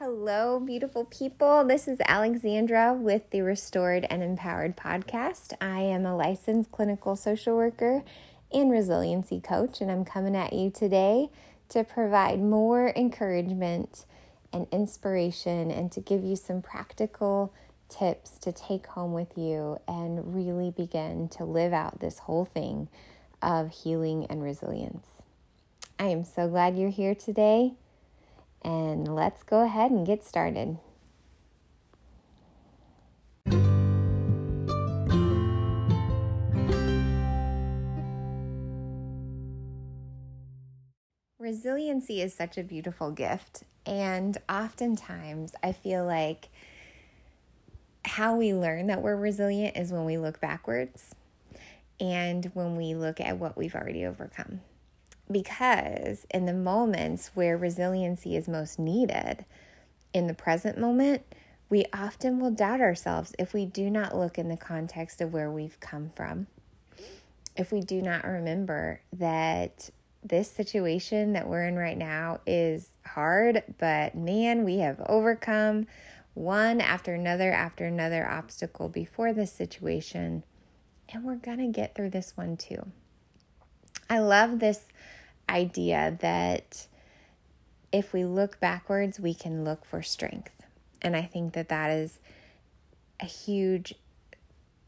Hello, beautiful people. This is Alexandra with the Restored and Empowered podcast. I am a licensed clinical social worker and resiliency coach, and I'm coming at you today to provide more encouragement and inspiration and to give you some practical tips to take home with you and really begin to live out this whole thing of healing and resilience. I am so glad you're here today and let's go ahead and get started. Resiliency is such a beautiful gift, and oftentimes I feel like how we learn that we're resilient is when we look backwards and when we look at what we've already overcome because in the moments where resiliency is most needed, in the present moment, we often will doubt ourselves if we do not look in the context of where we've come from. If we do not remember that this situation that we're in right now is hard, but man, we have overcome one after another after another obstacle before this situation, and we're gonna get through this one too. I love this idea that if we look backwards, we can look for strength. And I think that that is a huge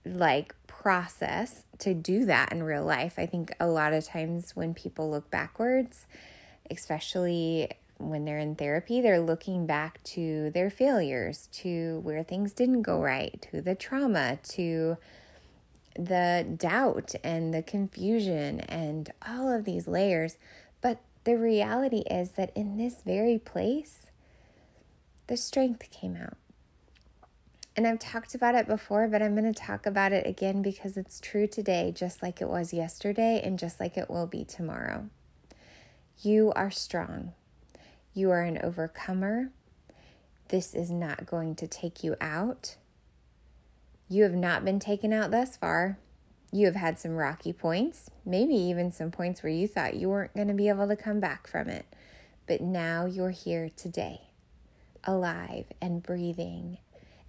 like process to do that in real life. I think a lot of times when people look backwards, especially when they're in therapy, they're looking back to their failures, to where things didn't go right, to the trauma, to the doubt and the confusion and all of these layers. But the reality is that in this very place, the strength came out. And I've talked about it before, but I'm going to talk about it again because it's true today, just like it was yesterday and just like it will be tomorrow. You are strong. You are an overcomer. This is not going to take you out. You have not been taken out thus far. You have had some rocky points, maybe even some points where you thought you weren't going to be able to come back from it. But now you're here today, alive and breathing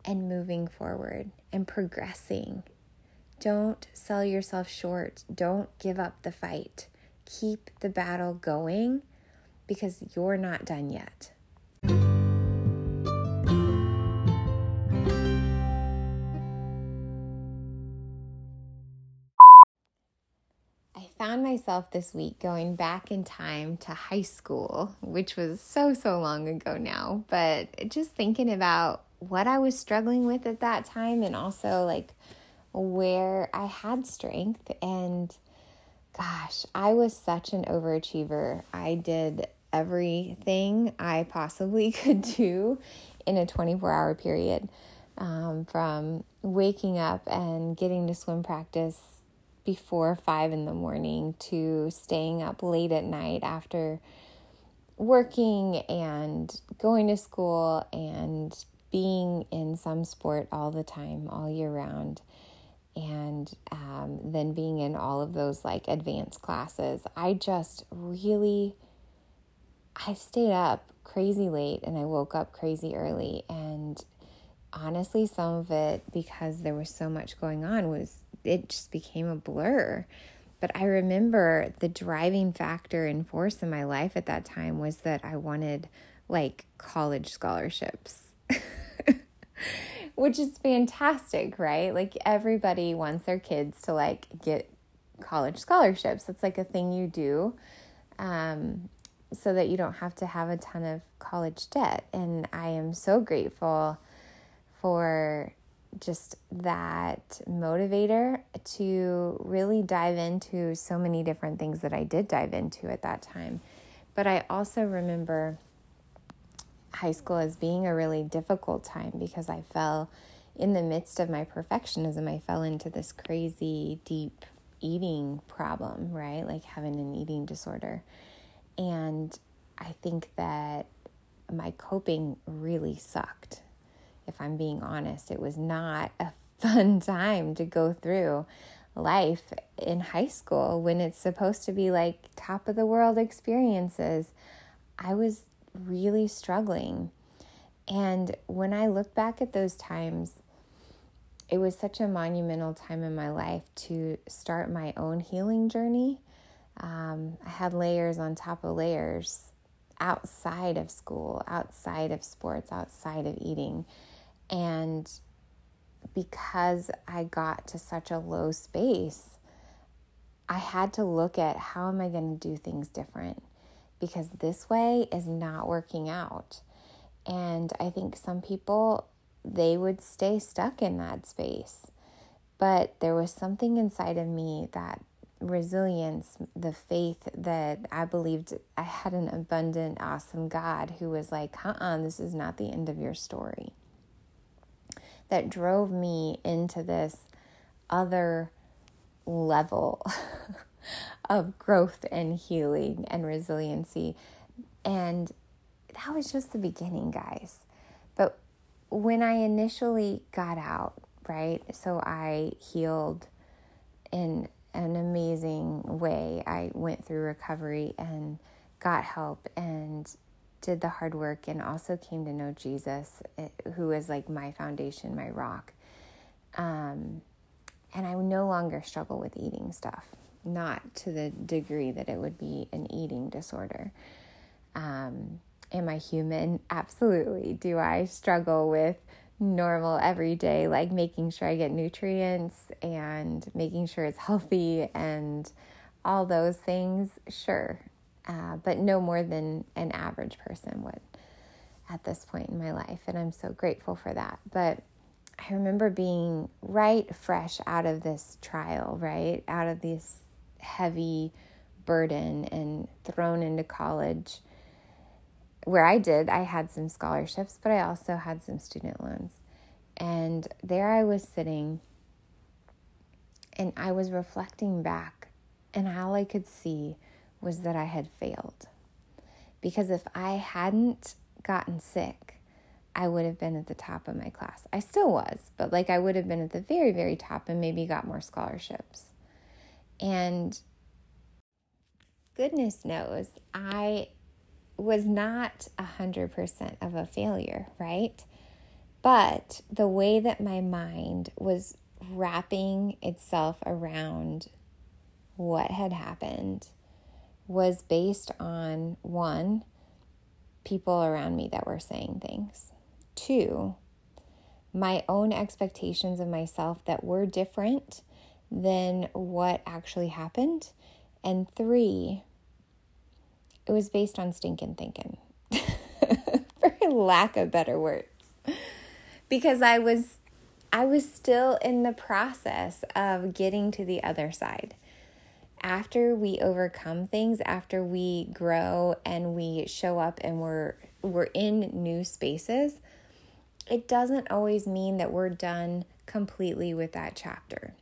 and moving forward and progressing. Don't sell yourself short. Don't give up the fight. Keep the battle going because you're not done yet. Found myself this week going back in time to high school, which was so, so long ago now, but just thinking about what I was struggling with at that time and also like where I had strength. And gosh, I was such an overachiever. I did everything I possibly could do in a 24 hour period um, from waking up and getting to swim practice before five in the morning to staying up late at night after working and going to school and being in some sport all the time, all year round, and um, then being in all of those like advanced classes. I just really, I stayed up crazy late and I woke up crazy early. And honestly, some of it, because there was so much going on, was it just became a blur. But I remember the driving factor and force in my life at that time was that I wanted like college scholarships. Which is fantastic, right? Like everybody wants their kids to like get college scholarships. It's like a thing you do. Um, so that you don't have to have a ton of college debt. And I am so grateful for just that motivator to really dive into so many different things that I did dive into at that time. But I also remember high school as being a really difficult time because I fell in the midst of my perfectionism, I fell into this crazy, deep eating problem, right? Like having an eating disorder. And I think that my coping really sucked if I'm being honest. It was not a fun time to go through life in high school when it's supposed to be like top of the world experiences. I was really struggling. And when I look back at those times, it was such a monumental time in my life to start my own healing journey. Um, I had layers on top of layers outside of school, outside of sports, outside of eating. And because I got to such a low space, I had to look at how am I going to do things different because this way is not working out. And I think some people they would stay stuck in that space. But there was something inside of me that resilience, the faith that I believed I had an abundant, awesome God who was like, uh uh this is not the end of your story. That drove me into this other level of growth and healing and resiliency. And that was just the beginning, guys. But when I initially got out, right, so I healed in an amazing way. I went through recovery and got help and did the hard work and also came to know Jesus, eh, who is like my foundation, my rock. Um, and I no longer struggle with eating stuff, not to the degree that it would be an eating disorder. Um, am I human? Absolutely. Do I struggle with normal everyday, like making sure I get nutrients and making sure it's healthy and all those things? Sure. Uh, but no more than an average person would at this point in my life. And I'm so grateful for that. But I remember being right fresh out of this trial, right? Out of this heavy burden and thrown into college where I did, I had some scholarships, but I also had some student loans. And there I was sitting and I was reflecting back, and all I could see was that I had failed. Because if I hadn't gotten sick, I would have been at the top of my class. I still was, but like I would have been at the very, very top and maybe got more scholarships. And goodness knows, I was not a 100% of a failure, right? But the way that my mind was wrapping itself around what had happened was based on one, people around me that were saying things, two, my own expectations of myself that were different than what actually happened, and three, it was based on stinking thinking, for lack of better words. Because I was I was still in the process of getting to the other side. After we overcome things, after we grow and we show up and we're we're in new spaces, it doesn't always mean that we're done completely with that chapter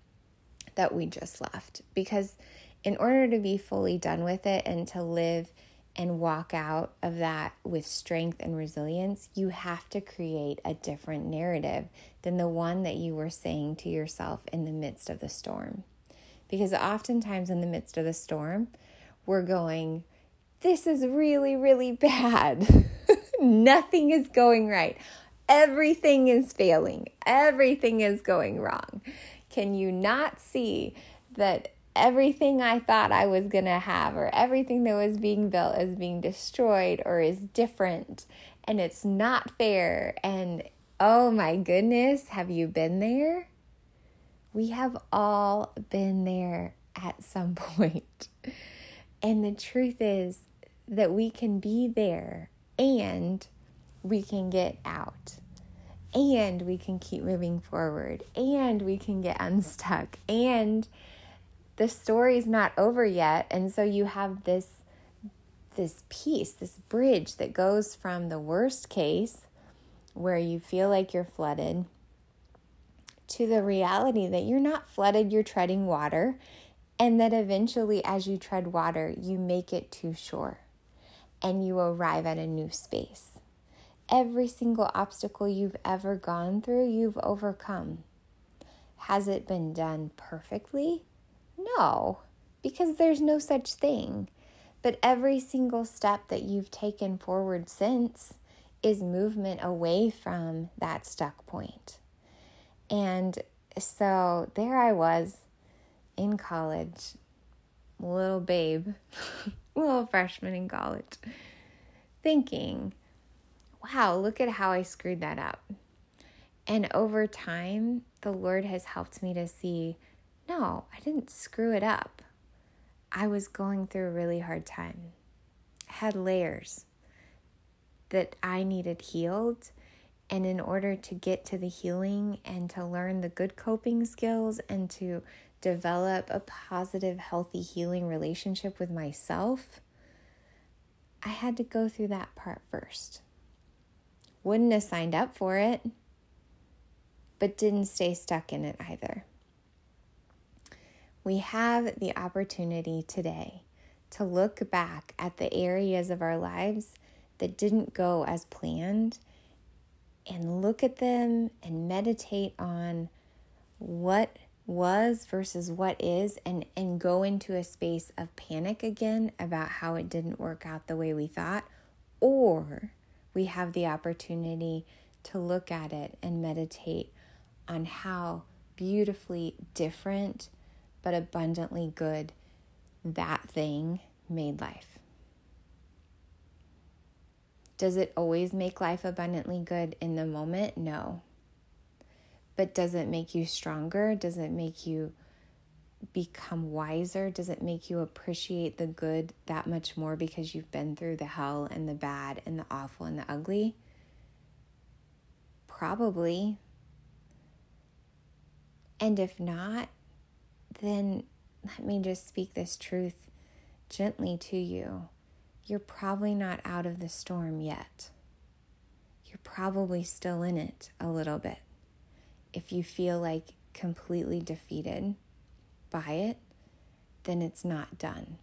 that we just left because in order to be fully done with it and to live and walk out of that with strength and resilience, you have to create a different narrative than the one that you were saying to yourself in the midst of the storm. Because oftentimes, in the midst of the storm, we're going, This is really, really bad. Nothing is going right. Everything is failing. Everything is going wrong. Can you not see that everything I thought I was going to have or everything that was being built is being destroyed or is different and it's not fair. And oh my goodness, have you been there? We have all been there at some point. And the truth is that we can be there and we can get out. And we can keep moving forward. And we can get unstuck. And the story's not over yet. And so you have this this piece this bridge that goes from the worst case where you feel like you're flooded to the reality that you're not flooded you're treading water and that eventually as you tread water you make it to shore and you arrive at a new space every single obstacle you've ever gone through you've overcome has it been done perfectly no, because there's no such thing. But every single step that you've taken forward since is movement away from that stuck point. And so there I was in college, little babe, little freshman in college, thinking, wow, look at how I screwed that up. And over time, the Lord has helped me to see no, I didn't screw it up. I was going through a really hard time. I had layers that I needed healed. And in order to get to the healing and to learn the good coping skills and to develop a positive, healthy, healing relationship with myself, I had to go through that part first. Wouldn't have signed up for it, but didn't stay stuck in it either. We have the opportunity today to look back at the areas of our lives that didn't go as planned and look at them and meditate on what was versus what is and and go into a space of panic again about how it didn't work out the way we thought or we have the opportunity to look at it and meditate on how beautifully different but abundantly good that thing made life does it always make life abundantly good in the moment no but does it make you stronger? Does it make you become wiser? Does it make you appreciate the good that much more because you've been through the hell and the bad and the awful and the ugly? Probably. And if not, then let me just speak this truth gently to you. You're probably not out of the storm yet. You're probably still in it a little bit if you feel like completely defeated by it, then it's not done.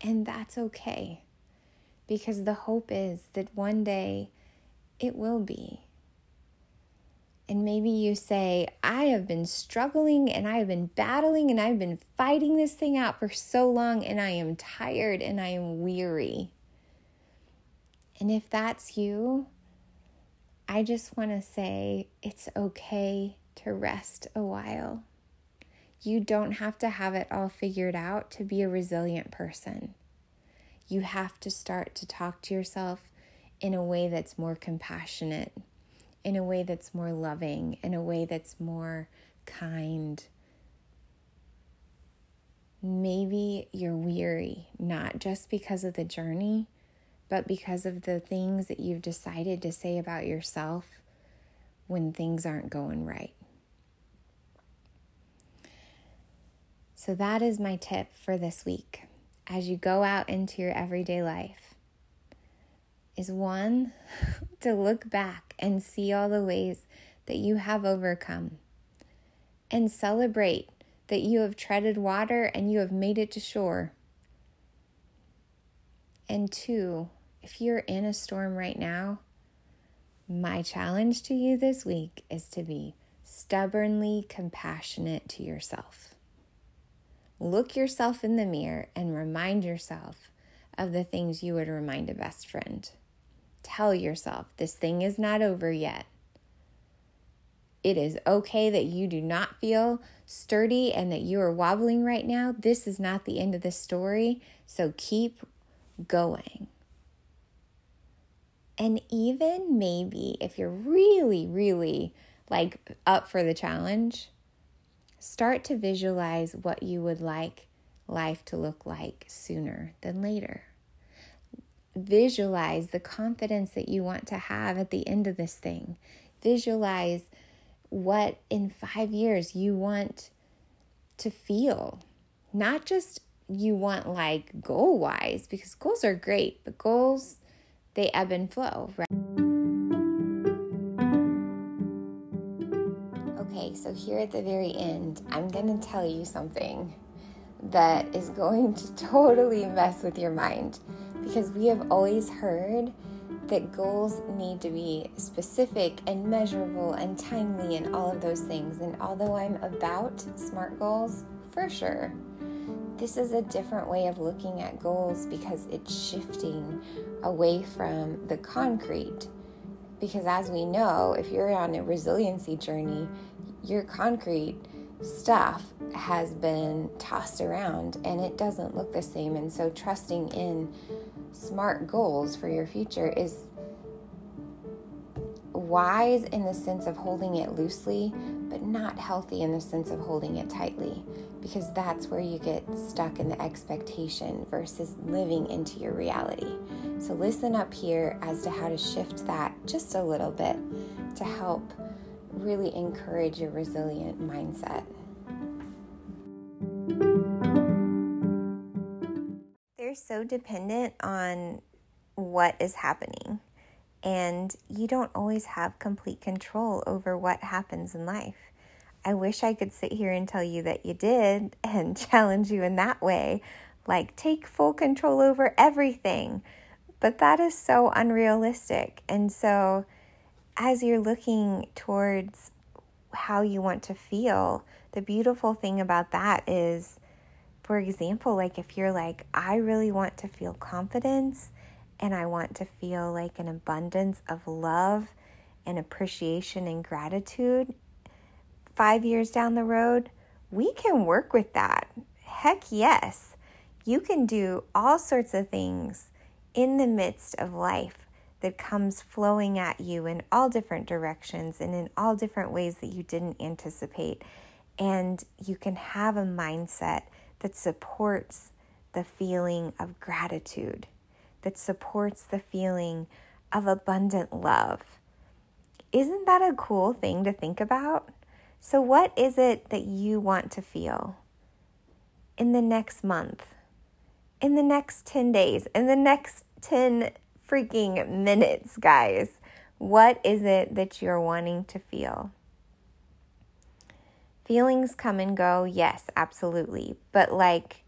And that's okay because the hope is that one day it will be. And maybe you say, I have been struggling and I have been battling and I've been fighting this thing out for so long and I am tired and I am weary. And if that's you, I just want to say it's okay to rest a while. You don't have to have it all figured out to be a resilient person. You have to start to talk to yourself in a way that's more compassionate, in a way that's more loving, in a way that's more kind. Maybe you're weary, not just because of the journey, but because of the things that you've decided to say about yourself when things aren't going right. So, that is my tip for this week as you go out into your everyday life is one to look back and see all the ways that you have overcome and celebrate that you have treaded water and you have made it to shore. And two, if you're in a storm right now, my challenge to you this week is to be stubbornly compassionate to yourself. Look yourself in the mirror and remind yourself of the things you would remind a best friend. Tell yourself this thing is not over yet. It is okay that you do not feel sturdy and that you are wobbling right now. This is not the end of the story, so keep going. And even maybe if you're really, really like up for the challenge, start to visualize what you would like life to look like sooner than later. Visualize the confidence that you want to have at the end of this thing. Visualize what in five years you want to feel. Not just you want like goal wise, because goals are great, but goals they ebb and flow, right? Okay, so here at the very end, I'm going to tell you something that is going to totally mess with your mind because we have always heard that goals need to be specific and measurable and timely and all of those things. And although I'm about SMART goals for sure, this is a different way of looking at goals because it's shifting away from the concrete. Because as we know, if you're on a resiliency journey, your concrete stuff has been tossed around and it doesn't look the same. And so, trusting in smart goals for your future is wise in the sense of holding it loosely, but not healthy in the sense of holding it tightly, because that's where you get stuck in the expectation versus living into your reality. So, listen up here as to how to shift that just a little bit to help really encourage a resilient mindset. They're so dependent on what is happening and you don't always have complete control over what happens in life. I wish I could sit here and tell you that you did and challenge you in that way, like take full control over everything. But that is so unrealistic. And so, as you're looking towards how you want to feel, the beautiful thing about that is, for example, like if you're like, I really want to feel confidence and I want to feel like an abundance of love and appreciation and gratitude five years down the road, we can work with that. Heck yes. You can do all sorts of things in the midst of life that comes flowing at you in all different directions and in all different ways that you didn't anticipate. And you can have a mindset that supports the feeling of gratitude that supports the feeling of abundant love. Isn't that a cool thing to think about? So, what is it that you want to feel in the next month, in the next 10 days, in the next 10 freaking minutes, guys? What is it that you're wanting to feel? Feelings come and go, yes, absolutely. But like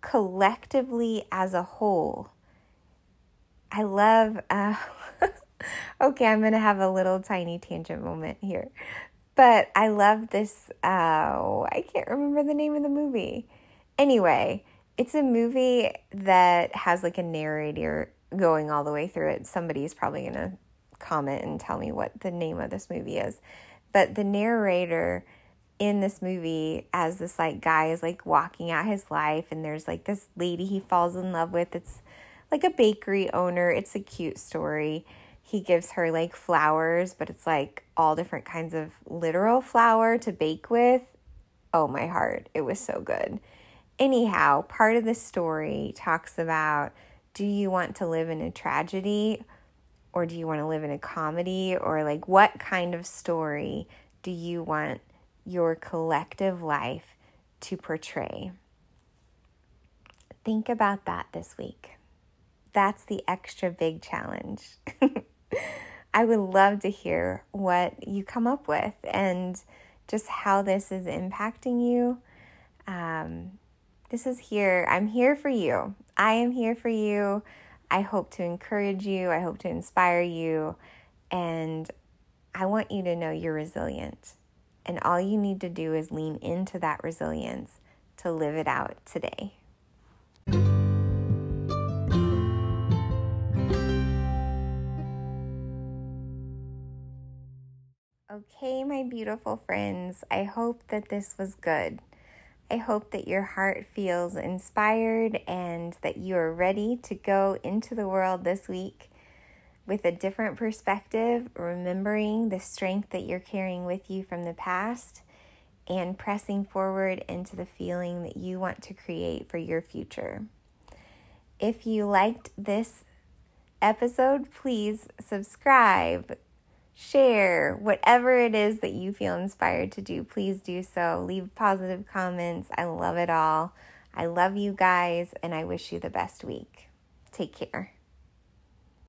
collectively as a whole, I love, uh, okay, I'm going to have a little tiny tangent moment here. But I love this, uh, I can't remember the name of the movie. Anyway, it's a movie that has like a narrator going all the way through it. Somebody's probably going to comment and tell me what the name of this movie is. But the narrator in this movie as this like guy is like walking out his life and there's like this lady he falls in love with it's like a bakery owner. It's a cute story. He gives her like flowers, but it's like all different kinds of literal flour to bake with. Oh, my heart. It was so good. Anyhow, part of the story talks about do you want to live in a tragedy or do you want to live in a comedy or like what kind of story do you want your collective life to portray? Think about that this week that's the extra big challenge. I would love to hear what you come up with and just how this is impacting you. Um, this is here. I'm here for you. I am here for you. I hope to encourage you. I hope to inspire you. And I want you to know you're resilient. And all you need to do is lean into that resilience to live it out today. Okay, my beautiful friends, I hope that this was good. I hope that your heart feels inspired and that you are ready to go into the world this week with a different perspective, remembering the strength that you're carrying with you from the past and pressing forward into the feeling that you want to create for your future. If you liked this episode, please subscribe, share, whatever it is that you feel inspired to do, please do so. Leave positive comments. I love it all. I love you guys, and I wish you the best week. Take care.